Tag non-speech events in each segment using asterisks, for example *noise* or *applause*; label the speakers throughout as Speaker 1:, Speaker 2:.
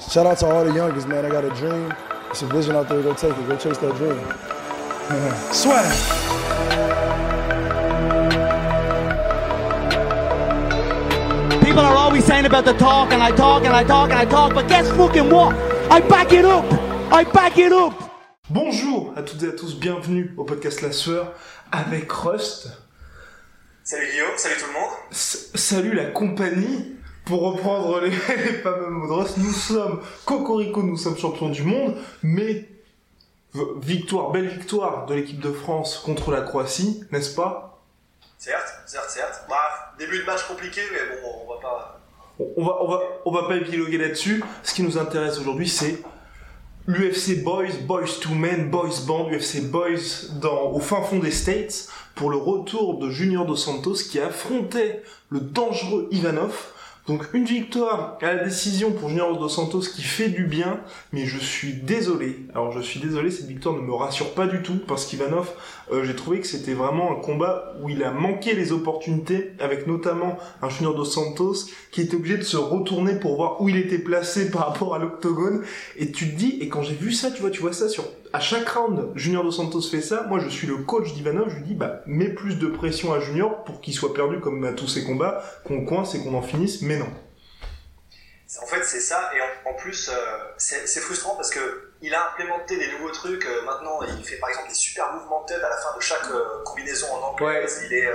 Speaker 1: Shout out to all the youngest, man. I got a dream. It's a vision out there. Go take it. Go chase that dream. *laughs* Swag.
Speaker 2: People are always saying about the talk, and I talk, and I talk, and I talk, but guess fucking what? I back it up! I back it up!
Speaker 3: Bonjour à toutes et à tous, bienvenue au podcast La Sueur avec Rust.
Speaker 4: Salut Guillaume, salut tout le monde.
Speaker 3: S- salut la compagnie. Pour reprendre les, *laughs* les fameux mots de nous sommes Cocorico, nous sommes champions du monde, mais victoire, belle victoire de l'équipe de France contre la Croatie, n'est-ce pas?
Speaker 4: Certes, certes, certes. Bah, début de match compliqué, mais bon, on va pas.
Speaker 3: on on va, on va, on va pas épiloguer là-dessus. Ce qui nous intéresse aujourd'hui, c'est l'UFC Boys, Boys to Men, Boys Band, UFC Boys dans, au fin fond des States pour le retour de Junior Dos Santos qui affrontait le dangereux Ivanov. Donc une victoire à la décision pour Junior Dos Santos qui fait du bien, mais je suis désolé. Alors je suis désolé, cette victoire ne me rassure pas du tout parce qu'Ivanov, euh, j'ai trouvé que c'était vraiment un combat où il a manqué les opportunités, avec notamment un Junior Dos Santos qui était obligé de se retourner pour voir où il était placé *laughs* par rapport à l'octogone. Et tu te dis, et quand j'ai vu ça, tu vois, tu vois ça sur à chaque round, Junior Dos Santos fait ça. Moi, je suis le coach d'Ivanov. Je lui dis, bah, mets plus de pression à Junior pour qu'il soit perdu comme à tous ses combats, qu'on coince et qu'on en finisse. Mais non.
Speaker 4: En fait, c'est ça, et en, plus, euh, c'est frustrant parce que il a implémenté des nouveaux trucs. euh, maintenant, il fait par exemple des super mouvements de tête à la fin de chaque euh, combinaison en anglais. Il est,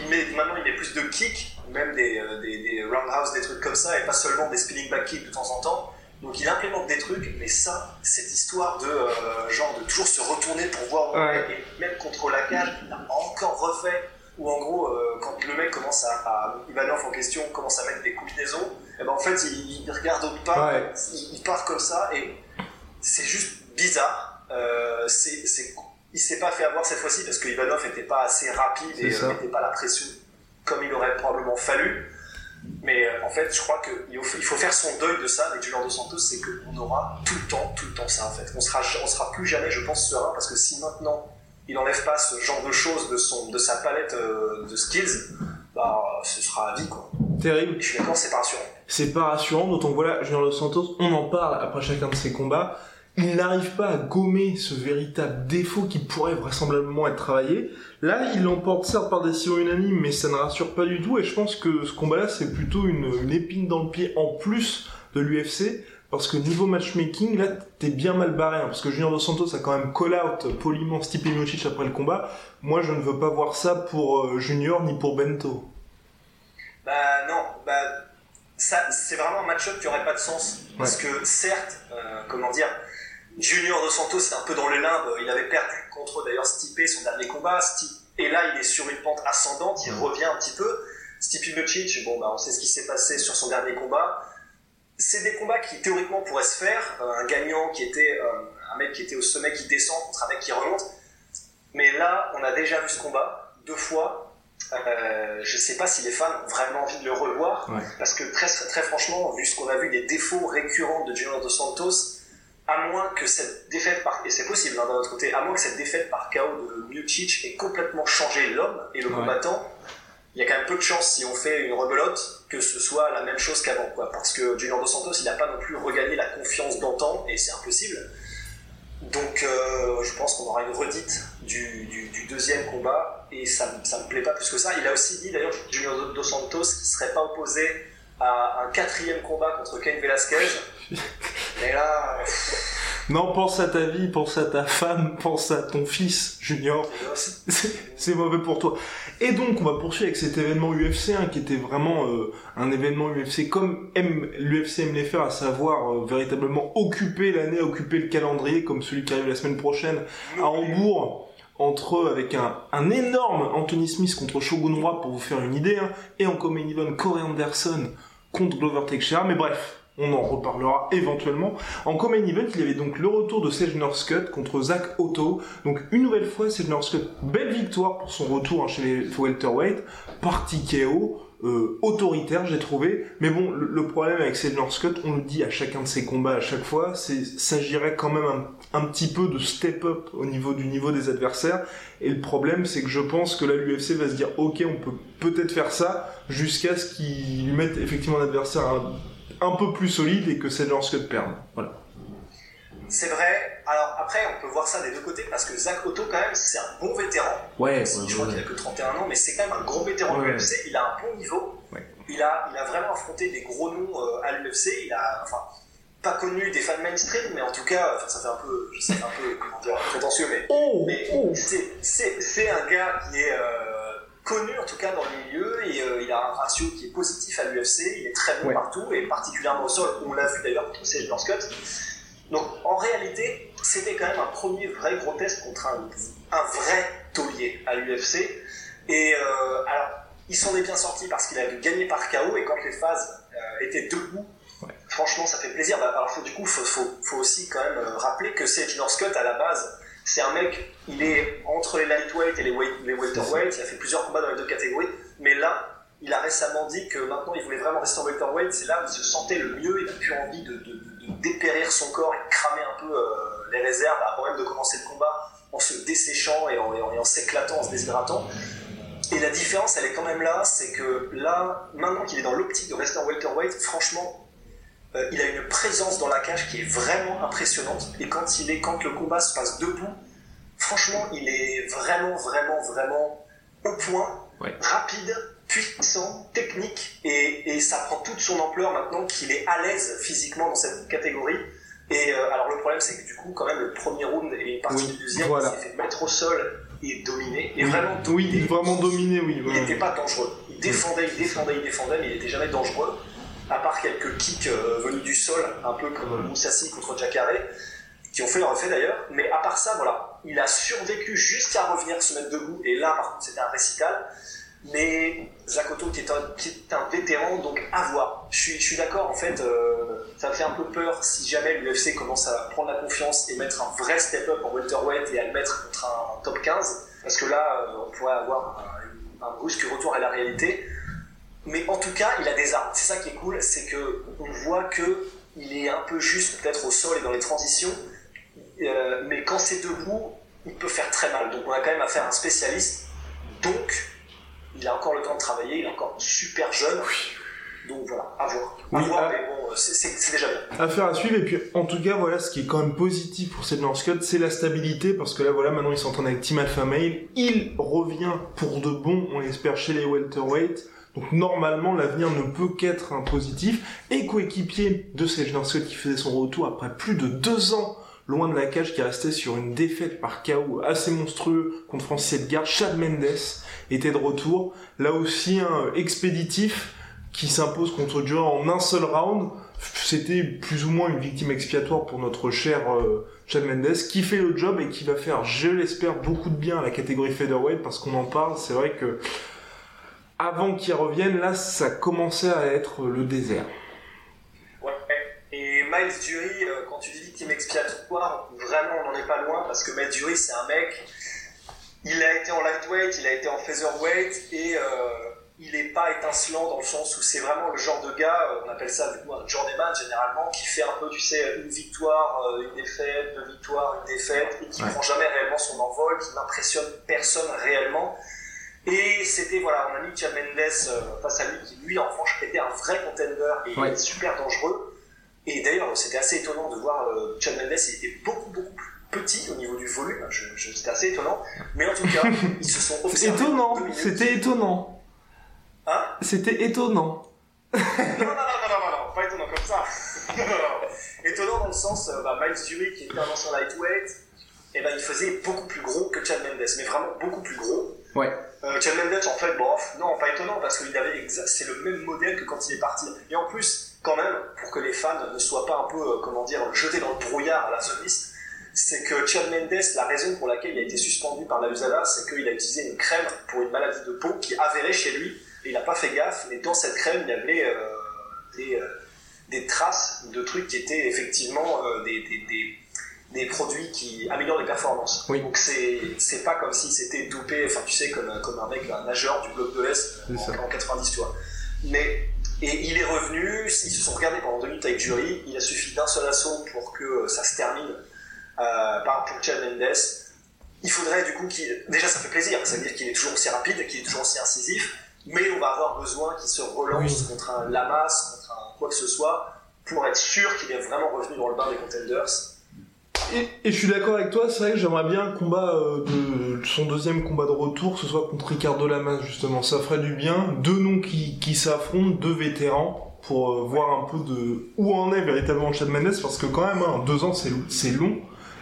Speaker 4: il met, maintenant, il met plus de kicks, même des, des, des roundhouse, des trucs comme ça, et pas seulement des spinning back kicks de temps en temps. Donc, il implémente des trucs, mais ça, cette histoire de euh, genre de toujours se retourner pour voir où on
Speaker 3: Ouais.
Speaker 4: et même contre la cage, il a encore refait. Ou en gros, euh, quand le mec commence à, à Ivanov en question commence à mettre des combinaisons, et ben en fait il, il regarde autre part,
Speaker 3: Ouais.
Speaker 4: il, il part comme ça et c'est juste bizarre. Euh, c'est, il s'est pas fait avoir cette fois-ci parce que Ivanov était pas assez rapide et
Speaker 3: ça.
Speaker 4: euh, pas la pression comme il aurait probablement fallu. Mais euh, en fait, je crois qu'il faut, faire son deuil de ça avec Junior Dos Santos, c'est qu'on aura tout le temps, tout le temps ça en fait. On sera, on sera plus jamais, je pense, serein parce que si maintenant il n'enlève pas ce genre de choses de, son, de sa palette de skills, bah, ce sera à vie quoi.
Speaker 3: Terrible.
Speaker 4: Et je suis d'accord, c'est pas rassurant.
Speaker 3: C'est pas rassurant, d'autant que voilà, Junior Dos Santos, on en parle après chacun de ses combats. Il n'arrive pas à gommer ce véritable défaut qui pourrait vraisemblablement être travaillé. Là, il l'emporte certes par décision unanime, mais ça ne rassure pas du tout. Et je pense que ce combat-là, c'est plutôt une, une épine dans le pied en plus de l'UFC. Parce que niveau matchmaking, là, t'es bien mal barré. hein, parce que Junior Dos Santos a quand même call-out poliment Stipe Miocic après le combat. Moi, je ne veux pas voir ça pour euh, Junior ni pour Bento.
Speaker 4: Bah non, bah ça c'est vraiment un match-up qui aurait pas de sens parce que certes, euh, comment dire, Junior Dos Santos c'est un peu dans les limbes, il avait perdu contre d'ailleurs Stipe son dernier combat, Stipe, et là il est sur une pente ascendante, il revient un petit peu. Stipe Miocic, bon bah on sait ce qui s'est passé sur son dernier combat. C'est des combats qui théoriquement pourraient se faire, euh, un gagnant qui était euh, un mec qui était au sommet qui descend contre un mec qui remonte. Mais là, on a déjà vu ce combat deux fois. Euh, je sais pas si les fans ont vraiment envie de le revoir.
Speaker 3: Ouais.
Speaker 4: Parce que très, très franchement, vu ce qu'on a vu des défauts récurrents de Junior Dos Santos, à moins que cette défaite par, et c'est possible hein, d'un autre côté, à moins que cette défaite par KO de Miocic ait complètement changé l'homme et le
Speaker 3: Ouais.
Speaker 4: combattant, il y a quand même peu de chance si on fait une rebelote que ce soit la même chose qu'avant, quoi. Parce que Junior Dos Santos, il n'a pas non plus regagné la confiance d'antan, et c'est impossible. Donc, euh, je pense qu'on aura une redite du, du- du deuxième combat, et ça, ça me plaît pas plus que ça. Il a aussi dit, d'ailleurs, Junior Dos Santos, qu'il serait pas opposé à un quatrième combat contre Ken Velasquez. *laughs* Mais là, pff,
Speaker 3: Non, pense à ta vie, pense à ta femme, pense à ton fils, Junior. C'est mauvais pour toi. Et donc, on va poursuivre avec cet événement UFC, hein, qui était vraiment euh, un événement UFC comme l'UFC aime les faire, à savoir euh, véritablement occuper l'année, occuper le calendrier, comme celui qui arrive la semaine prochaine à Hambourg, entre eux, avec un, énorme Anthony Smith contre Shogun Roi, pour vous faire une idée, hein, et en event Corey Anderson contre Glover Teixeira, mais bref, on en reparlera éventuellement. En Common Event, il y avait donc le retour de Sage Northcutt contre Zach Otto. Donc une nouvelle fois, Sage Northcutt, belle victoire pour son retour hein, chez les welterweight, parti KO. Euh, autoritaire, j'ai trouvé. Mais bon, le, problème avec Sage Northcutt, on le dit à chacun de ses combats à chaque fois, c'est s'agirait quand même un, petit peu de step up au niveau du niveau des adversaires. Et le problème, c'est que je pense que là, l'UFC va se dire, ok, on peut peut-être faire ça, jusqu'à ce qu'ils mettent effectivement un adversaire un, peu plus solide et que Sage Northcutt perde. Voilà.
Speaker 4: C'est vrai. Alors après, on peut voir ça des deux côtés parce que Zach Otto, quand même, c'est un bon vétéran.
Speaker 3: Ouais.
Speaker 4: je crois qu'il a que 31 ans, mais c'est quand même un gros vétéran de l'UFC. Il a un bon niveau. Il, a, il a vraiment affronté des gros noms euh, à l'UFC. Il a, enfin, pas connu des fans mainstream, mais en tout cas, ça fait un peu, un peu, comment dire, prétentieux, mais,
Speaker 3: oh,
Speaker 4: mais
Speaker 3: oh.
Speaker 4: c'est un gars qui est euh, connu en tout cas dans le milieu et euh, il a un ratio qui est positif à l'UFC. Il est très bon partout et particulièrement au sol. On l'a vu d'ailleurs contre Serge Scott. Donc en réalité, c'était quand même un premier vrai gros test contre un, un vrai taulier à l'UFC. Et euh, alors, il s'en est bien sorti parce qu'il a gagné par KO et quand les phases euh, étaient debout, franchement, ça fait plaisir. Bah, alors, du coup, il faut, faut, aussi quand même rappeler que Sage Northcutt, à la base, c'est un mec, il est entre les lightweight et les, weight, les welterweight, il a fait plusieurs combats dans les deux catégories, mais là, il a récemment dit que maintenant il voulait vraiment rester en welterweight, c'est là où il se sentait le mieux, il a plus envie de, de dépérir son corps et cramer un peu euh, les réserves avant même de commencer le combat en se desséchant et en, s'éclatant, en se déshydratant. Et la différence, elle est quand même là, c'est que là, maintenant qu'il est dans l'optique de rester en welterweight, franchement, euh, il a une présence dans la cage qui est vraiment impressionnante. Et quand il est, quand le combat se passe debout, franchement, il est vraiment, vraiment, vraiment au point, rapide, puissant, technique, et, ça prend toute son ampleur maintenant qu'il est à l'aise physiquement dans cette catégorie. Et euh, alors le problème c'est que du coup quand même le premier round et partie du deuxième il s'est fait mettre au sol et dominer et vraiment
Speaker 3: dominer. Oui, vraiment dominé, oui.
Speaker 4: Il n'était pas dangereux. Il défendait, il défendait, il défendait, mais il n'était jamais dangereux. À part quelques kicks euh, venus du sol, un peu comme Moussassi contre Jacare, qui ont fait leur effet d'ailleurs. Mais à part ça, voilà, il a survécu jusqu'à revenir se mettre debout. Et là, par contre, c'était un récital. Mais Zakoto qui est, un, vétéran, donc à voir. Je suis, je suis d'accord, en fait, euh, ça me fait un peu peur si jamais l'UFC commence à prendre la confiance et mettre un vrai step-up en welterweight et à le mettre contre un, top 15, parce que là, euh, on pourrait avoir un, un, brusque retour à la réalité. Mais en tout cas, il a des armes. C'est ça qui est cool, c'est que on voit que il est un peu juste peut-être au sol et dans les transitions, euh, mais quand c'est debout, il peut faire très mal. Donc on a quand même affaire à un spécialiste. Donc il a encore le temps de travailler, il est encore super jeune. Donc voilà, à voir. À voir, mais bon, c'est déjà bien.
Speaker 3: Affaire à suivre, et puis en tout cas, voilà, ce qui est quand même positif pour cette Scott, c'est la stabilité, parce que là, voilà, maintenant il s'entend avec Team Alpha Male, il revient pour de bon, on l'espère, chez les welterweight. Donc normalement, l'avenir ne peut qu'être un positif. Et coéquipier de Sage Scott qui faisait son retour après plus de deux ans loin de la cage, qui restait sur une défaite par KO assez monstrueux contre Francis Edgar, Chad Mendes était de retour. Là aussi, un expéditif qui s'impose contre Joe en un seul round. C'était plus ou moins une victime expiatoire pour notre cher euh, Chad Mendes, qui fait le job et qui va faire, je l'espère, beaucoup de bien à la catégorie featherweight parce qu'on en parle. C'est vrai que avant qu'il revienne, là, ça commençait à être le désert.
Speaker 4: Ouais. Et Miles Dury, euh, quand tu dis victime expiatoire, vraiment on n'en est pas loin parce que Miles Dury, c'est un mec il a été en lightweight, il a été en featherweight et euh, il n'est pas étincelant dans le sens où c'est vraiment le genre de gars, euh, on appelle ça du coup un journeyman généralement, qui fait un peu, tu sais, une victoire, une défaite, deux victoires, une défaite, et qui ne prend jamais réellement son envol, qui n'impressionne personne réellement. Et c'était, voilà, on a mis Chad Mendes face à lui, qui lui en revanche était un vrai contender et super dangereux. Et d'ailleurs, c'était assez étonnant de voir Chad Mendes, il était beaucoup, beaucoup plus petit au niveau du volume, je, c'était assez étonnant. Mais en tout cas, *laughs* ils se sont.
Speaker 3: Étonnant, c'était étonnant.
Speaker 4: Hein?
Speaker 3: C'était étonnant.
Speaker 4: non, non, non, non, non, non, pas étonnant comme ça. *laughs* étonnant dans le sens, euh, bah, Miles Dury, qui était un ancien lightweight, et eh ben, il faisait beaucoup plus gros que Chad Mendes, mais vraiment beaucoup plus gros.
Speaker 3: Ouais.
Speaker 4: Euh, Chad Mendes, en fait, bon, non, pas étonnant, parce qu'il avait c'est le même modèle que quand il est parti. Et en plus, quand même, pour que les fans ne soient pas un peu, euh, comment dire, jetés dans le brouillard à la zoniste, c'est que Chad Mendes, la raison pour laquelle il a été suspendu par la USADA, c'est qu'il a utilisé une crème pour une maladie de peau qui avérait chez lui, et il n'a pas fait gaffe, mais dans cette crème, il y avait euh, des, traces de trucs qui étaient effectivement euh, des, produits qui améliorent les performances. Donc c'est, c'est pas comme si c'était dopé, enfin tu sais, comme, comme un mec, un nageur du bloc de l'Est en, 90, tu vois. Mais, et il est revenu, ils se sont regardés pendant deux minutes avec jury, il a suffi d'un seul assaut pour que ça se termine euh, par, pour Chad Mendes. Il faudrait du coup qu'il. Déjà, ça fait plaisir, ça veut dire qu'il est toujours aussi rapide, qu'il est toujours aussi incisif, mais on va avoir besoin qu'il se relance contre un Lamas, contre un quoi que ce soit, pour être sûr qu'il est vraiment revenu dans le bain des contenders.
Speaker 3: Et, je suis d'accord avec toi, c'est vrai que j'aimerais bien un combat euh, de son deuxième combat de retour, ce soit contre Ricardo Lamas justement, ça ferait du bien. Deux noms qui, s'affrontent, deux vétérans, pour euh, voir un peu de où en est véritablement Chad Mendes, parce que quand même, hein, deux ans c'est long,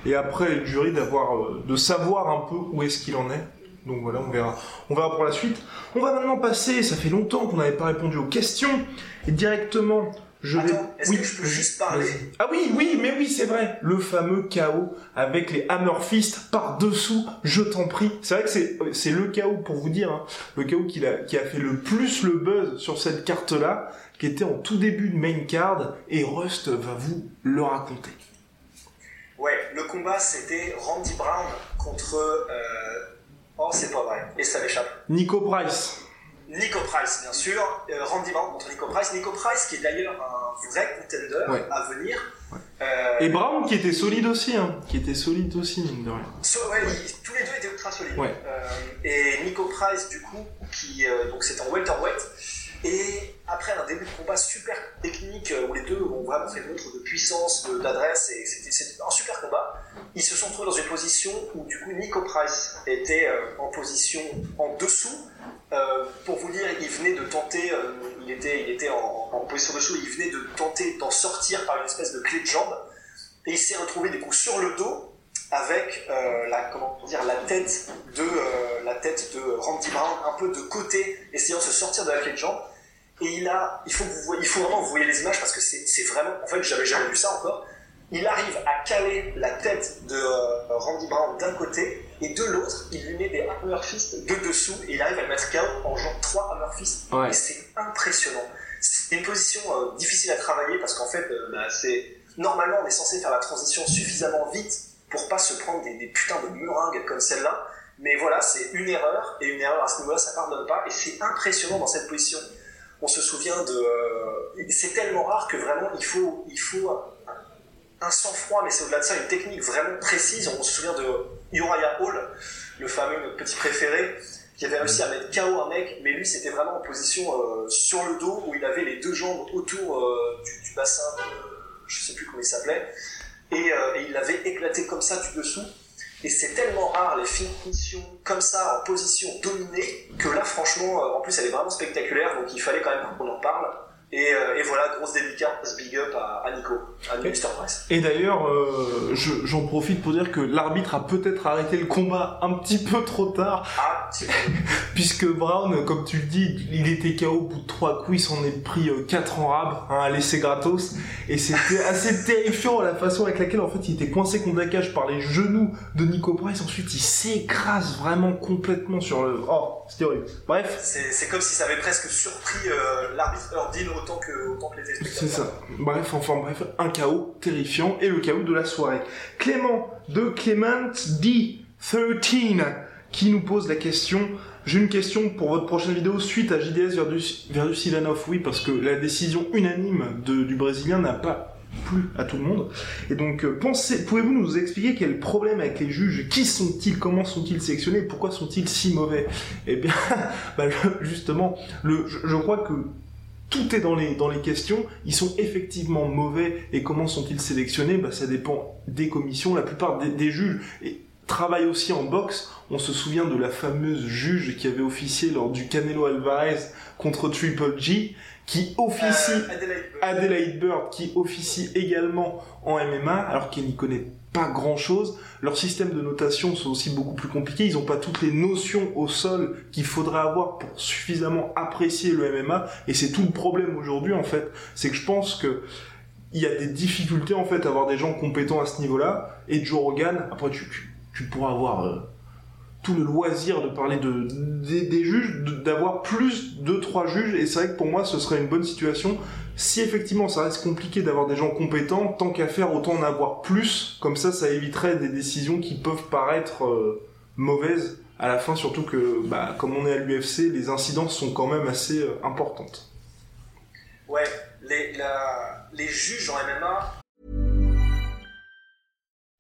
Speaker 3: et après le jury d'avoir, euh, de savoir un peu où est-ce qu'il en est. Donc voilà, on verra. Pour la suite. On va maintenant passer, ça fait longtemps qu'on n'avait pas répondu aux questions, directement
Speaker 4: je Attends, est-ce que je peux juste parler
Speaker 3: Ah oui, oui, mais oui, c'est vrai. Le fameux chaos avec les Hammer Fist par dessous. Je t'en prie. C'est vrai que c'est c'est le chaos pour vous dire, hein, le chaos qui a qui a fait le plus le buzz sur cette carte là, qui était en tout début de main card, et Rust va vous le raconter.
Speaker 4: Ouais, le combat c'était Randy Brown contre. Euh... Oh, c'est pas vrai. Et ça m'échappe.
Speaker 3: Nico Price.
Speaker 4: Nico Price, bien sûr. Euh, Randy Brown contre Nico Price. Nico Price, qui est d'ailleurs un vrai contender à venir.
Speaker 3: Euh, et Brown, qui était solide aussi, hein. qui était solide aussi, mine de rien.
Speaker 4: ouais, tous les deux étaient ultra solides. Euh, et Nico Price, du coup, qui donc c'est en welterweight. Et après un début de combat super technique où les deux ont vraiment fait montre de puissance, d'adresse, et c'était un super combat, ils se sont trouvés dans une position où du coup Nico Price était en position en dessous euh, pour vous dire, il venait de tenter, euh, il était, il était en, position de chou, il venait de tenter d'en sortir par une espèce de clé de jambe, et il s'est retrouvé du coup sur le dos avec euh, la, comment dire, la tête de la tête de Randy Brown un peu de côté, essayant de se sortir de la clé de jambe. Et il a, il faut, il faut vraiment vous voyez les images parce que c'est vraiment, en fait, j'avais jamais vu ça encore il arrive à caler la tête de euh, Randy Brown d'un côté et de l'autre, il lui met des hammer fists de dessous et il arrive à le mettre KO en jouant trois hammer fists. Et c'est impressionnant. C'est une position euh, difficile à travailler parce qu'en fait, euh, bah, c'est normalement on est censé faire la transition suffisamment vite pour pas se prendre des, putains de meringues comme celle-là. Mais voilà, c'est une erreur et une erreur à ce niveau-là, ça pardonne pas et c'est impressionnant dans cette position. On se souvient de, c'est tellement rare que vraiment il faut, il faut un sang-froid, mais c'est au-delà de ça une technique vraiment précise. On se souvient de Uriah Hall, le fameux petit préféré, qui avait réussi à mettre KO un mec, mais lui c'était vraiment en position euh, sur le dos où il avait les deux jambes autour euh, du, bassin, je sais plus comment il s'appelait, euh, et, il l'avait éclaté comme ça du dessous. Et c'est tellement rare les finitions comme ça en position dominée que là franchement, en plus elle est vraiment spectaculaire, donc il fallait quand même qu'on en parle. Euh, et, voilà, grosse dédicace, big up à, Nico, à Mr. Price.
Speaker 3: Et d'ailleurs, euh, j'en profite pour dire que l'arbitre a peut-être arrêté le combat un petit peu trop tard.
Speaker 4: Ah, *laughs*
Speaker 3: puisque Brown, comme tu le dis, il était KO au bout de trois coups, il s'en est pris euh, quatre en rab, hein, à laisser gratos. Et c'était *laughs* assez terrifiant la façon avec laquelle en fait il était coincé contre la cage par les genoux de Nico Price. Ensuite, il s'écrase vraiment complètement sur le. Oh, c'était horrible. Bref.
Speaker 4: C'est comme si ça avait presque surpris l'arbitre Deal autant que, les téléspectateurs.
Speaker 3: C'est ça. Bref, enfin bref, un chaos terrifiant et le chaos de la soirée. Clément de Clément D13 qui nous pose la question. J'ai une question pour votre prochaine vidéo suite à JDS versus, versus Ivanov. Oui, parce que la décision unanime du Brésilien n'a pas plu à tout le monde. Et donc, euh, pensez, pouvez-vous nous expliquer quel problème avec les juges? Qui sont-ils? Comment sont-ils sélectionnés? Pourquoi sont-ils si mauvais? Eh bien, *laughs* bah, justement, le, je crois que tout est dans les, dans les questions. Ils sont effectivement mauvais et comment sont-ils sélectionnés? Bah, Ça dépend des commissions. La plupart des, juges et, travaillent aussi en boxe. On se souvient de la fameuse juge qui avait officié lors du Canelo Alvarez contre Triple G, qui officie
Speaker 4: euh,
Speaker 3: Adelaide, Bird. qui officie également en MMA, alors qu'elle n'y connaît pas grand chose. Leurs systèmes de notation sont aussi beaucoup plus compliqués. Ils n'ont pas toutes les notions au sol qu'il faudrait avoir pour suffisamment apprécier le MMA. Et c'est tout le problème aujourd'hui, en fait. C'est que je pense que il y a des difficultés, en fait, à avoir des gens compétents à ce niveau-là. Et Joe Rogan, après, tu, tu, pourras avoir euh, tout le loisir de parler de, des, juges, d'avoir plus de trois juges. Et c'est vrai que pour moi, ce serait une bonne situation si effectivement ça reste compliqué d'avoir des gens compétents, tant qu'à faire, autant en avoir plus. Comme ça, ça éviterait des décisions qui peuvent paraître euh, mauvaises à la fin, surtout que, bah, comme on est à l'UFC, les incidences sont quand même assez euh, importantes.
Speaker 4: Ouais, les, la, les juges en MMA.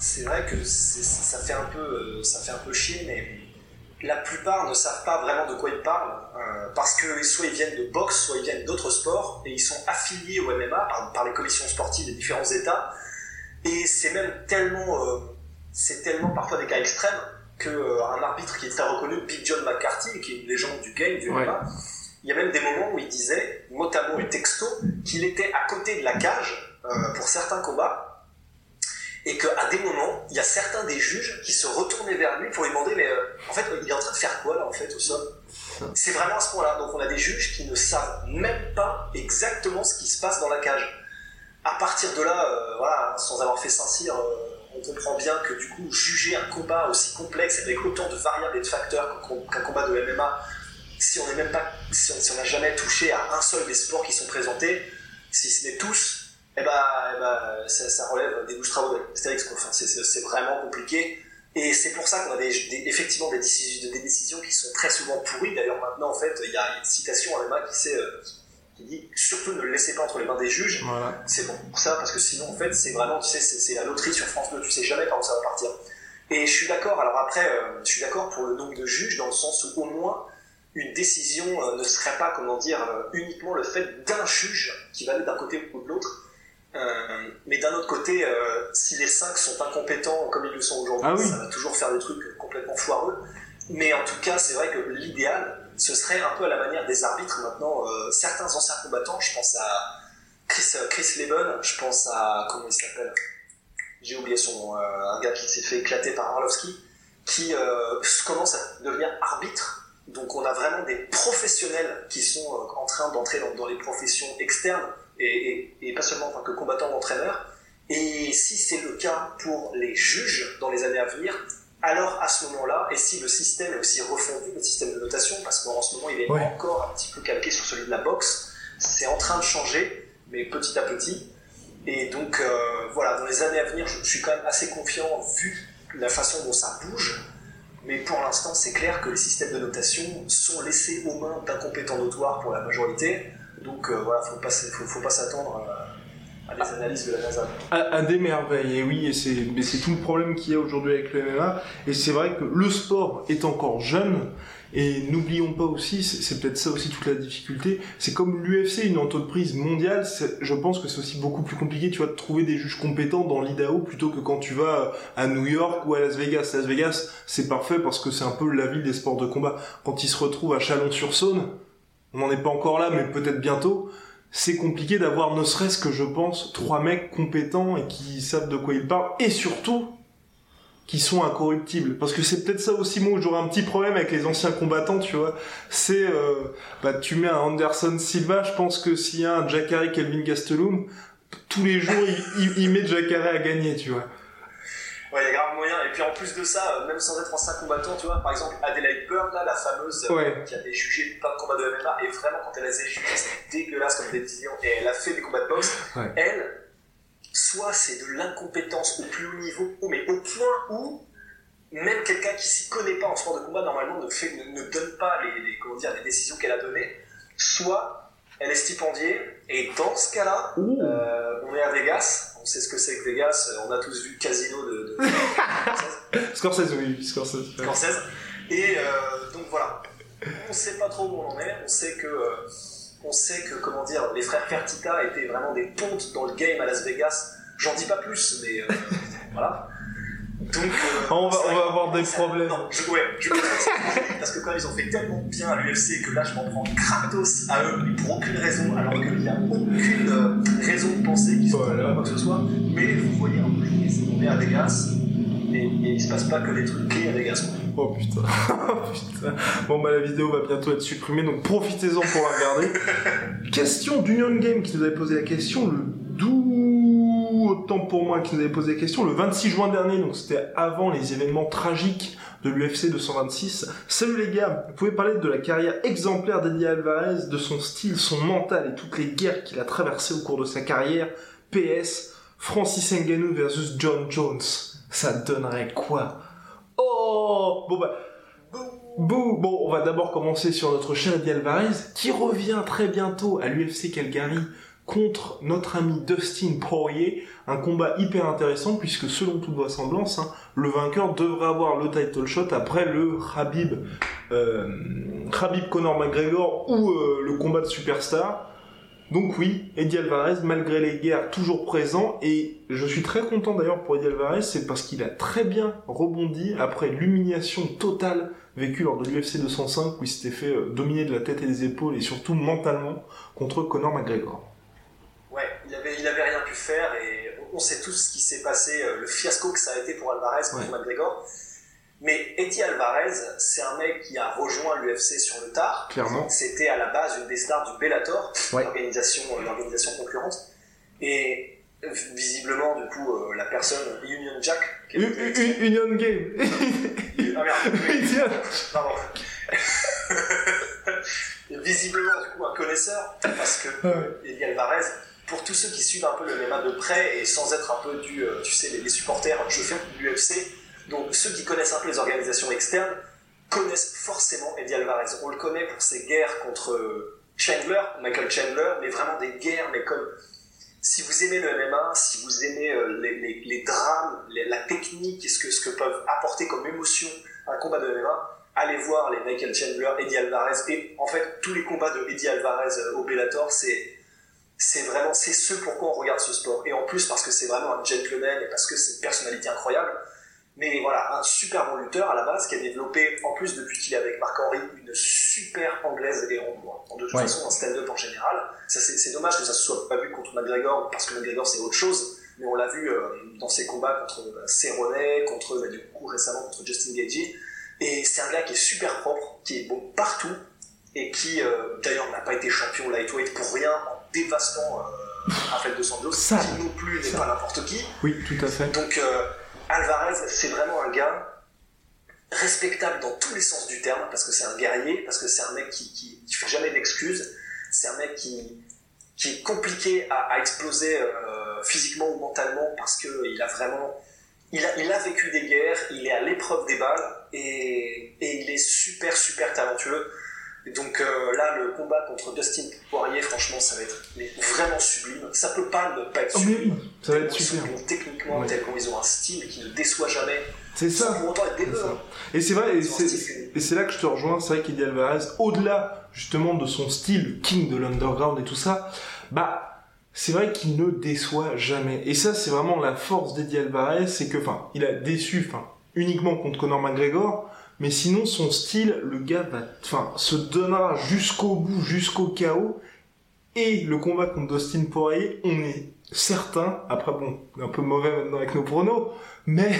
Speaker 4: C'est vrai que ça fait un peu, euh, ça fait un peu chier, mais la plupart ne savent pas vraiment de quoi ils parlent, euh, parce que soit ils viennent de boxe, soit ils viennent d'autres sports, et ils sont affiliés au MMA par, par les commissions sportives des différents États, et c'est même tellement, euh, c'est tellement parfois des cas extrêmes que euh, un arbitre qui est très reconnu, Big John McCarthy, qui est une légende du game du
Speaker 3: Ouais.
Speaker 4: MMA, il y a même des moments où il disait, notamment et texto, qu'il était à côté de la cage pour certains combats, et qu'à des moments, il y a certains des juges qui se retournaient vers lui pour lui demander, mais euh, en fait, il est en train de faire quoi là en fait au sol? C'est vraiment à ce point-là. Donc on a des juges qui ne savent même pas exactement ce qui se passe dans la cage. À partir de là, euh, voilà, sans avoir fait Saint-Cyr, euh, on comprend bien que du coup, juger un combat aussi complexe avec autant de variables et de facteurs qu'un combat de MMA, si on pas, si on si on n'a jamais touché à un seul des sports qui sont présentés, si ce n'est tous, eh ben, eh ben, ça, ça relève des douze travaux d'Astérix. Enfin, c'est- vraiment compliqué. Et c'est pour ça qu'on a des, des- effectivement des décisions, des décisions qui sont très souvent pourries. D'ailleurs, maintenant, en fait, il y a une citation à MMA qui, sait, euh, qui dit surtout ne le laissez pas entre les mains des juges.
Speaker 3: Voilà.
Speaker 4: C'est bon pour ça, parce que sinon, en fait, c'est vraiment, tu sais, c'est la loterie sur France 2, tu sais jamais par où ça va partir. Et je suis d'accord, alors après, euh, je suis d'accord pour le nombre de juges, dans le sens où au moins, une décision euh, ne serait pas, comment dire, uniquement le fait d'un juge qui va aller d'un côté ou de l'autre. Euh, mais d'un autre côté, euh, si les cinq sont incompétents comme ils le sont aujourd'hui,
Speaker 3: Ah oui.
Speaker 4: ça va toujours faire des trucs complètement foireux. Mais en tout cas, c'est vrai que l'idéal, ce serait un peu à la manière des arbitres maintenant. euh, certains anciens combattants, je pense à Chris, euh, Chris Leben, je pense à. Comment il s'appelle? J'ai oublié son nom. euh, un gars qui s'est fait éclater par Arlovski, qui euh, commence à devenir arbitre. Donc on a vraiment des professionnels qui sont en train d'entrer dans, dans les professions externes et, et- et pas seulement en tant que combattants ou entraîneurs. Et si c'est le cas pour les juges dans les années à venir, alors à ce moment-là, et si le système est aussi refondu, le système de notation, parce qu'en ce moment il est encore un petit peu calqué sur celui de la boxe, c'est en train de changer, mais petit à petit. Et donc euh, voilà, dans les années à venir, je, je suis quand même assez confiant vu la façon dont ça bouge. Mais pour l'instant, c'est clair que les systèmes de notation sont laissés aux mains d'incompétents notoires pour la majorité. Donc euh, voilà, faut pas, faut, pas s'attendre à des analyses de la NASA.
Speaker 3: À, des merveilles, et oui, et c'est, tout le problème qu'il y a aujourd'hui avec le MMA. Et c'est vrai que le sport est encore jeune, et n'oublions pas aussi, c'est, peut-être ça aussi toute la difficulté, c'est comme l'UFC, une entreprise mondiale, je pense que c'est aussi beaucoup plus compliqué, tu vois, de trouver des juges compétents dans l'Idaho plutôt que quand tu vas à New York ou à Las Vegas. Las Vegas, c'est parfait parce que c'est un peu la ville des sports de combat. Quand ils se retrouvent à Chalon-sur-Saône, on n'en est pas encore là, mais peut-être bientôt, c'est compliqué d'avoir ne serait-ce que je pense trois mecs compétents et qui savent de quoi ils parlent et surtout qui sont incorruptibles. Parce que c'est peut-être ça aussi moi où j'aurais un petit problème avec les anciens combattants tu vois. C'est euh, bah tu mets un Anderson Silva je pense que s'il y a un Jacare Kelvin Gastelum tous les jours il, met Jacare à gagner tu vois
Speaker 4: Ouais, il y a grave moyen. Et puis en plus de ça, euh, même sans être ancien combattant, tu vois, par exemple, Adelaide Byrne, là, la fameuse euh,
Speaker 3: Ouais.
Speaker 4: qui avait jugé plein de combats de MMA, et vraiment, quand elle a jugé, c'était dégueulasse comme décision, et elle a fait des combats de boxe,
Speaker 3: Ouais.
Speaker 4: elle, soit c'est de l'incompétence au plus haut niveau, mais au point où même quelqu'un qui s'y connaît pas en sport de combat, normalement, ne, fait, ne, ne donne pas les, les- comment dire, les décisions qu'elle a données, soit elle est stipendiée, et dans ce cas-là, euh, on est à Vegas, on sait ce que c'est que Vegas, on a tous vu Casino de, de *laughs*
Speaker 3: Scorsese oui Scorsese
Speaker 4: Scorsese. Et euh, donc voilà, on sait pas trop où on en est, on sait que, euh, on sait que comment dire, les frères Fertitta étaient vraiment des pontes dans le game à Las Vegas. J'en dis pas plus, mais euh, *laughs* voilà. Donc, euh,
Speaker 3: On va- on va avoir des
Speaker 4: ça-
Speaker 3: problèmes.
Speaker 4: Non, je, ouais, je parce que quand ils ont fait tellement bien à l'UFC que là je m'en prends gratos à eux, mais pour aucune raison, alors qu'il n'y a aucune euh, raison de penser qu'ils sont
Speaker 3: Voilà.
Speaker 4: quoi que ce soit. Mais vous voyez un peu c'est tombé à Vegas, et, et il se passe pas que des trucs clés à Vegas.
Speaker 3: Oh putain. *laughs* Oh, putain. Bon bah la vidéo va bientôt être supprimée, donc profitez-en pour la regarder. *laughs* question d'Union Game qui nous avait posé la question le 12... Autant pour moi qui nous avait posé la question le 26 juin dernier, donc c'était avant les événements tragiques de l'UFC 226. Salut les gars, vous pouvez parler de la carrière exemplaire d'Eddie Alvarez, de son style, son mental et toutes les guerres qu'il a traversées au cours de sa carrière. PS, Francis Ngannou versus John Jones. Ça donnerait quoi? Oh Bon bah... Bouh Bon, on va d'abord commencer sur notre cher Eddie Alvarez, qui revient très bientôt à l'UFC Calgary contre notre ami Dustin Poirier, un combat hyper intéressant puisque selon toute vraisemblance, hein, le vainqueur devrait avoir le title shot après le Khabib, euh, Conor McGregor ou euh, le combat de superstar. Donc oui, Eddie Alvarez, malgré les guerres, toujours présent, et je suis très content d'ailleurs pour Eddie Alvarez, c'est parce qu'il a très bien rebondi après l'humiliation totale vécue lors de l'UFC 205, où il s'était fait euh, dominer de la tête et des épaules, et surtout mentalement, contre Conor McGregor.
Speaker 4: Il avait, il avait rien pu faire et on sait tous ce qui s'est passé, euh, le fiasco que ça a été pour Alvarez contre
Speaker 3: Ouais.
Speaker 4: McGregor. Mais Eddie Alvarez, c'est un mec qui a rejoint l'UFC sur le tard.
Speaker 3: Clairement.
Speaker 4: C'était à la base une des stars du Bellator,
Speaker 3: Ouais.
Speaker 4: l'organisation, euh, l'organisation concurrente. Et euh, visiblement, du coup, euh, la personne, Union Jack, qui
Speaker 3: U-
Speaker 4: était-
Speaker 3: U- U- Union Game
Speaker 4: Ah merde, *laughs* oui. Pardon. *laughs* Visiblement, du coup, un connaisseur, parce que. Eddie Alvarez, pour tous ceux qui suivent un peu le MMA de près et sans être un peu du, euh, tu sais, les, supporters, je fais de l'UFC, donc ceux qui connaissent un peu les organisations externes connaissent forcément Eddie Alvarez. On le connaît pour ses guerres contre euh, Chandler, Michael Chandler, mais vraiment des guerres, mais comme si vous aimez le MMA, si vous aimez euh, les, drames, la technique et ce que, ce que peuvent apporter comme émotion un combat de MMA, allez voir les Michael Chandler, Eddie Alvarez et en fait tous les combats de Eddie Alvarez au Bellator, c'est c'est vraiment c'est ce pourquoi on regarde ce sport et en plus parce que c'est vraiment un gentleman et parce que c'est une personnalité incroyable. Mais voilà, un super bon lutteur à la base qui a développé, en plus depuis qu'il est avec Marc Henry, une super anglaise et en, en- de toute
Speaker 3: Ouais.
Speaker 4: façon en stand-up en général. Ça, c'est, dommage que ça se soit pas vu contre McGregor, parce que McGregor c'est autre chose, mais on l'a vu euh, dans ses combats contre euh, Cerrone, contre, bah, du coup récemment contre Justin Gagey. Et c'est un gars qui est super propre, qui est bon partout, et qui euh, d'ailleurs n'a pas été champion lightweight pour rien en dévastant euh, Rafael Dos Anjos,
Speaker 3: Ça.
Speaker 4: qui non plus n'est pas n'importe qui.
Speaker 3: Oui, tout à fait.
Speaker 4: Donc euh, Alvarez, c'est vraiment un gars respectable dans tous les sens du terme, parce que c'est un guerrier, parce que c'est un mec qui, qui, qui fait jamais d'excuses, c'est un mec qui, qui est compliqué à, à exploser euh, physiquement ou mentalement, parce qu'il a vraiment... Il a, il a vécu des guerres, il est à l'épreuve des balles, et, et il est super, super talentueux. Et donc euh, là, le combat contre Dustin Poirier, franchement, ça va être mais vraiment sublime. Ça peut pas ne pas être
Speaker 3: Oh,
Speaker 4: sublime.
Speaker 3: oui, ça va être super.
Speaker 4: techniquement,
Speaker 3: Ouais.
Speaker 4: tellement ils ont un style qui ne déçoit jamais,
Speaker 3: C'est ça.
Speaker 4: pour autant être des.
Speaker 3: Et c'est vrai, et c'est là que je te rejoins, c'est vrai qu'Eddie Alvarez, au-delà justement de son style king de l'underground et tout ça, bah c'est vrai qu'il ne déçoit jamais. Et ça, c'est vraiment la force d'Eddie Alvarez, c'est que, enfin, il a déçu, enfin, uniquement contre Conor McGregor, mais sinon son style, le gars va, enfin, se donnera jusqu'au bout, jusqu'au chaos. Et le combat contre Dustin Poirier, on est certain, après bon, un peu mauvais maintenant avec nos pronos, mais,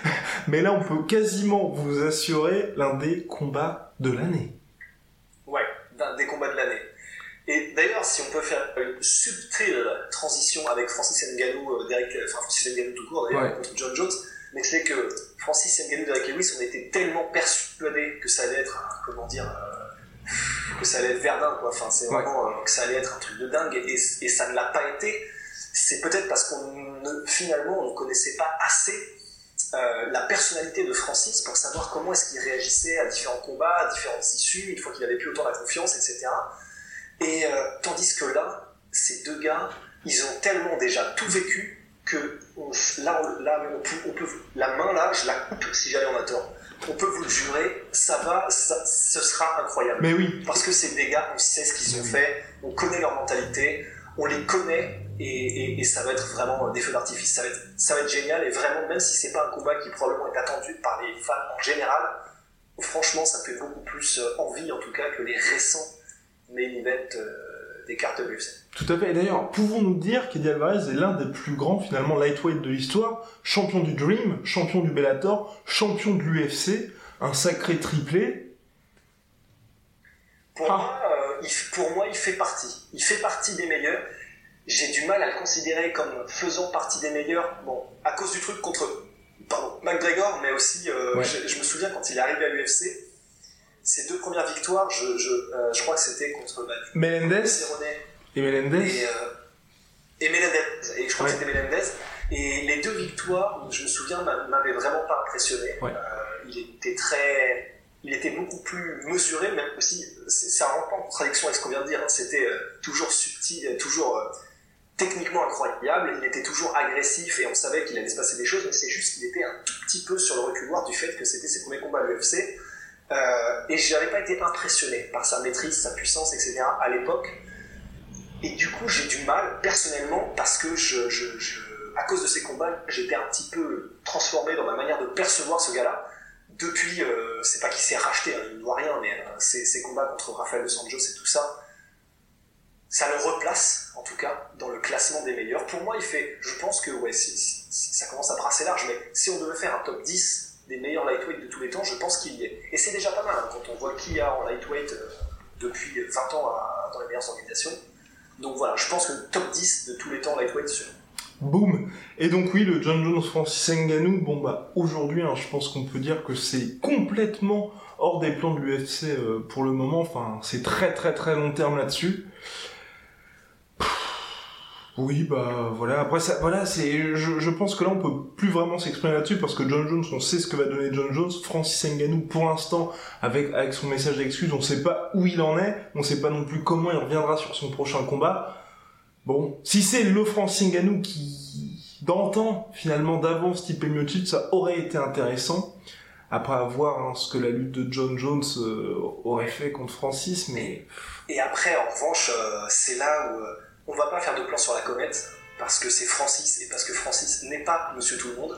Speaker 3: *laughs* mais là on peut quasiment vous assurer l'un des combats de l'année.
Speaker 4: Ouais, d'un des combats de l'année. Et d'ailleurs, si on peut faire une subtile transition avec Francis Ngannou, euh, Derek, enfin Francis Ngannou tout court d'ailleurs,
Speaker 3: Ouais.
Speaker 4: contre John Jones, mais c'est que Francis Ngannou, Derek Lewis, on était tellement persuadés que ça allait être, un- comment dire, euh, que ça allait être Verdun, quoi. Enfin, c'est vraiment euh, que ça allait être un truc de dingue, et, et ça ne l'a pas été. C'est peut-être parce qu'on ne, finalement, on ne connaissait pas assez euh, la personnalité de Francis pour savoir comment est-ce qu'il réagissait à différents combats, à différentes issues, une fois qu'il avait plus autant la confiance, etc. Et tandis que là, ces deux gars, ils ont tellement déjà tout vécu que on- là, on, là on peut, on peut- la main là, je la coupe si jamais on a tort. On peut vous le jurer, ça va, ça, ce sera incroyable.
Speaker 3: Mais oui,
Speaker 4: Parce que c'est des gars, on sait ce qu'ils ont fait, on connaît leur mentalité, on les connaît Et, ça va être vraiment des feux d'artifice. Ça va, être, ça va être génial. Et vraiment, même si c'est pas un combat qui probablement est attendu par les fans en général, franchement, ça fait beaucoup plus euh, envie, en tout cas, que les récents main events euh, des cartes de l'UFC.
Speaker 3: Tout à fait. Et d'ailleurs, pouvons-nous dire qu'Eddie Alvarez est l'un des plus grands, finalement, lightweight de l'histoire, champion du Dream, champion du Bellator, champion de l'UFC, un sacré triplé.
Speaker 4: Pour, moi, euh, il, pour moi, il fait partie. Il fait partie des meilleurs. J'ai du mal à le considérer comme faisant partie des meilleurs, bon, à cause du truc contre pardon, McGregor, mais aussi, euh, je, me souviens quand il est arrivé à l'UFC, ses deux premières victoires, je, je, euh, je crois que c'était contre bah,
Speaker 3: Melendez et Melendez
Speaker 4: et, euh, et Melendez, et je crois que c'était Melendez. Et les deux victoires, je me souviens, m'avaient vraiment pas impressionné. il était très, il était beaucoup plus mesuré, même aussi, ça rentre en contradiction avec ce qu'on vient de dire. Hein. C'était toujours subtil, toujours techniquement incroyable, il était toujours agressif et on savait qu'il allait se passer des choses, mais c'est juste qu'il était un tout petit peu sur le reculoir du fait que c'était ses premiers combats à l'UFC. Euh, et je n'avais pas été impressionné par sa maîtrise, sa puissance, etc. à l'époque. Et du coup, j'ai du mal, personnellement, parce que à cause de ces combats, j'étais un petit peu transformé dans ma manière de percevoir ce gars-là. Depuis, euh, c'est pas qu'il s'est racheté, hein, il ne doit rien, mais euh, ces, combats contre Rafael Dos Anjos et tout ça, ça le replace, en tout cas, dans le classement des meilleurs. Pour moi, il fait, je pense que ouais, ça commence à brasser large, mais si on devait faire un top 10 des meilleurs lightweight de tous les temps, je pense qu'il y est. Et c'est déjà pas mal, hein, quand on voit qui y a en lightweight euh, depuis 20 ans dans les meilleures organisations. Donc voilà, je pense que le top 10 de tous les temps lightweight sur.
Speaker 3: Boum Et donc oui, le John Jones Francis Ngannou, bon bah aujourd'hui, hein, je pense qu'on peut dire que c'est complètement hors des plans de l'UFC euh, pour le moment. Enfin, c'est très très très long terme là-dessus. Oui, bah voilà. Après ça, voilà, c'est, je, pense que là on peut plus vraiment s'exprimer là-dessus parce que John Jones, on sait ce que va donner John Jones. Francis Ngannou, pour l'instant, avec avec son message d'excuse, on sait pas où il en est, on sait pas non plus comment il reviendra sur son prochain combat. Bon, si c'est le Francis Ngannou qui d'antan finalement d'avance type Miocic, ça aurait été intéressant. Après avoir hein, ce que la lutte de John Jones euh, aurait fait contre Francis, mais
Speaker 4: et après en revanche, euh, c'est là où euh, on va pas faire de plan sur la comète parce que c'est Francis et parce que Francis n'est pas Monsieur Tout le Monde.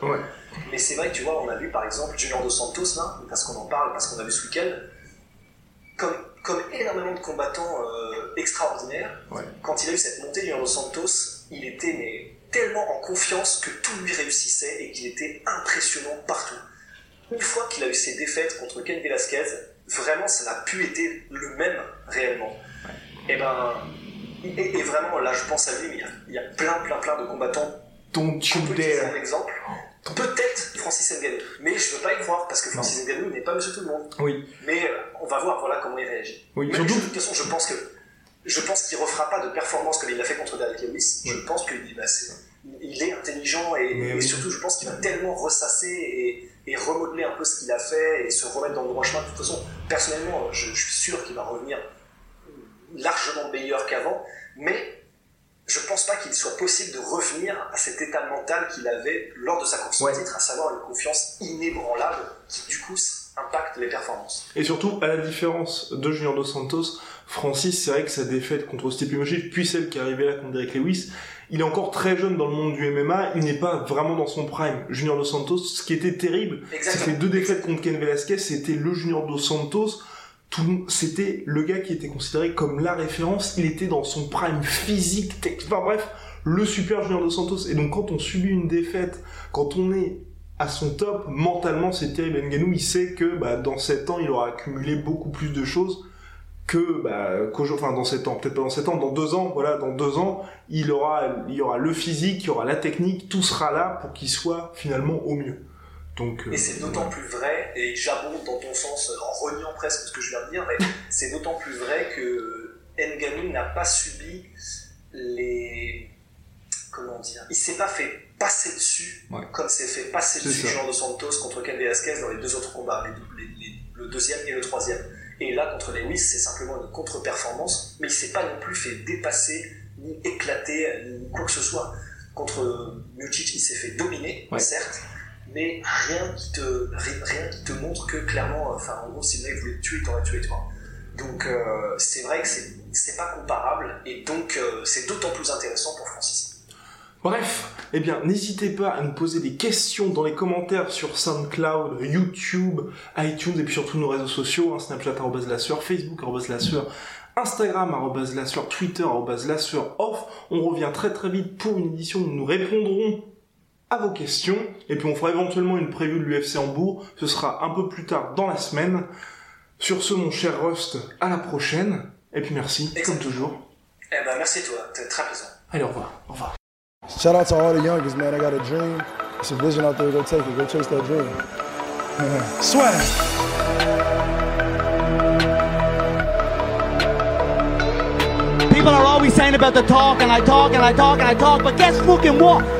Speaker 4: Mais c'est vrai que tu vois, on a vu par exemple Junior Dos Santos là, parce qu'on en parle, parce qu'on a vu ce week-end, comme, comme énormément de combattants euh, extraordinaires, quand il a eu cette montée Junior Dos Santos, il était mais, tellement en confiance que tout lui réussissait et qu'il était impressionnant partout. Une fois qu'il a eu ses défaites contre Ken Velasquez, vraiment ça n'a pu être le même réellement. Et eh ben et, vraiment, là, je pense à lui, mais il y a, plein, plein, plein de combattants.
Speaker 3: Don't you dare.
Speaker 4: Un exemple. Peut-être Francis Ngannou, mais je veux pas y croire parce que Francis Ngannou n'est pas Monsieur Tout le Monde.
Speaker 3: Oui.
Speaker 4: Mais euh, on va voir, voilà comment il réagit.
Speaker 3: Oui.
Speaker 4: De toute façon, je pense que je pense qu'il refera pas de performance comme il l'a fait contre Derek Lewis. Je pense qu'il bah, il est intelligent et, surtout, je pense qu'il va tellement ressasser et, et, remodeler un peu ce qu'il a fait et se remettre dans le droit chemin. De toute façon, personnellement, je suis sûr qu'il va revenir largement meilleur qu'avant, mais je pense pas qu'il soit possible de revenir à cet état mental qu'il avait lors de sa course au titre, à savoir une confiance inébranlable qui du coup impacte les performances.
Speaker 3: Et surtout, à la différence de Junior Dos Santos, Francis, c'est vrai que sa défaite contre Stipe Miocic, puis celle qui est arrivée là contre Derek Lewis, il est encore très jeune dans le monde du MMA, il n'est pas vraiment dans son prime. Junior Dos Santos, ce qui était terrible, c'est que les deux défaites contre Ken Velasquez, c'était le Junior Dos Santos c'était le gars qui était considéré comme la référence. Il était dans son prime physique, enfin bref, le super Junior de Santos. Et donc quand on subit une défaite, quand on est à son top, mentalement c'est terrible. Nganou, il sait que bah, dans 7 ans, il aura accumulé beaucoup plus de choses que bah, enfin dans 7 ans, peut-être pas dans 7 ans, dans 2 ans, voilà, dans 2 ans, il aura, il y aura le physique, il y aura la technique, tout sera là pour qu'il soit finalement au mieux.
Speaker 4: Euh, et c'est d'autant plus vrai, et j'abonde dans ton sens en reniant presque ce que je viens de dire, mais *laughs* c'est d'autant plus vrai que Nganou n'a pas subi les. Comment dire Il s'est pas fait passer dessus comme s'est fait passer dessus Jean de Santos contre Ken Velasquez dans les deux autres combats, le deuxième et le troisième. Et là, contre Lewis, c'est simplement une contre-performance, mais il s'est pas non plus fait dépasser, ni éclater, ni quoi que ce soit. Contre Miocic, il s'est fait dominer, certes, mais rien qui te, rien qui te montre que clairement, enfin, en gros, si le mec voulait te tuer, il t'aurait tué toi. Donc, euh, c'est vrai que c'est pas comparable, et donc, euh, c'est d'autant plus intéressant pour Francis.
Speaker 3: Bref, eh bien, n'hésitez pas à nous poser des questions dans les commentaires sur SoundCloud, YouTube, iTunes et puis sur tous nos réseaux sociaux, hein, Snapchat, Facebook, Instagram, la sueur, Twitter, la sueur, off. On revient très très vite pour une édition où nous répondrons à vos questions et puis on fera éventuellement une preview de l'UFC Hambourg. Ce sera un peu plus tard dans la semaine. Sur ce, mon cher Rust, à la prochaine. Et puis merci, comme toujours.
Speaker 4: Eh ben, merci toi, c'est très plaisant.
Speaker 3: Allez, au revoir. Au revoir.
Speaker 1: Shout out to all the youngest, man. I got a dream. It's a vision out there. Go take it. Go chase that dream. *laughs* Swag.
Speaker 2: People are always saying about the talk, and I talk, and I talk, and I talk, but guess fucking what?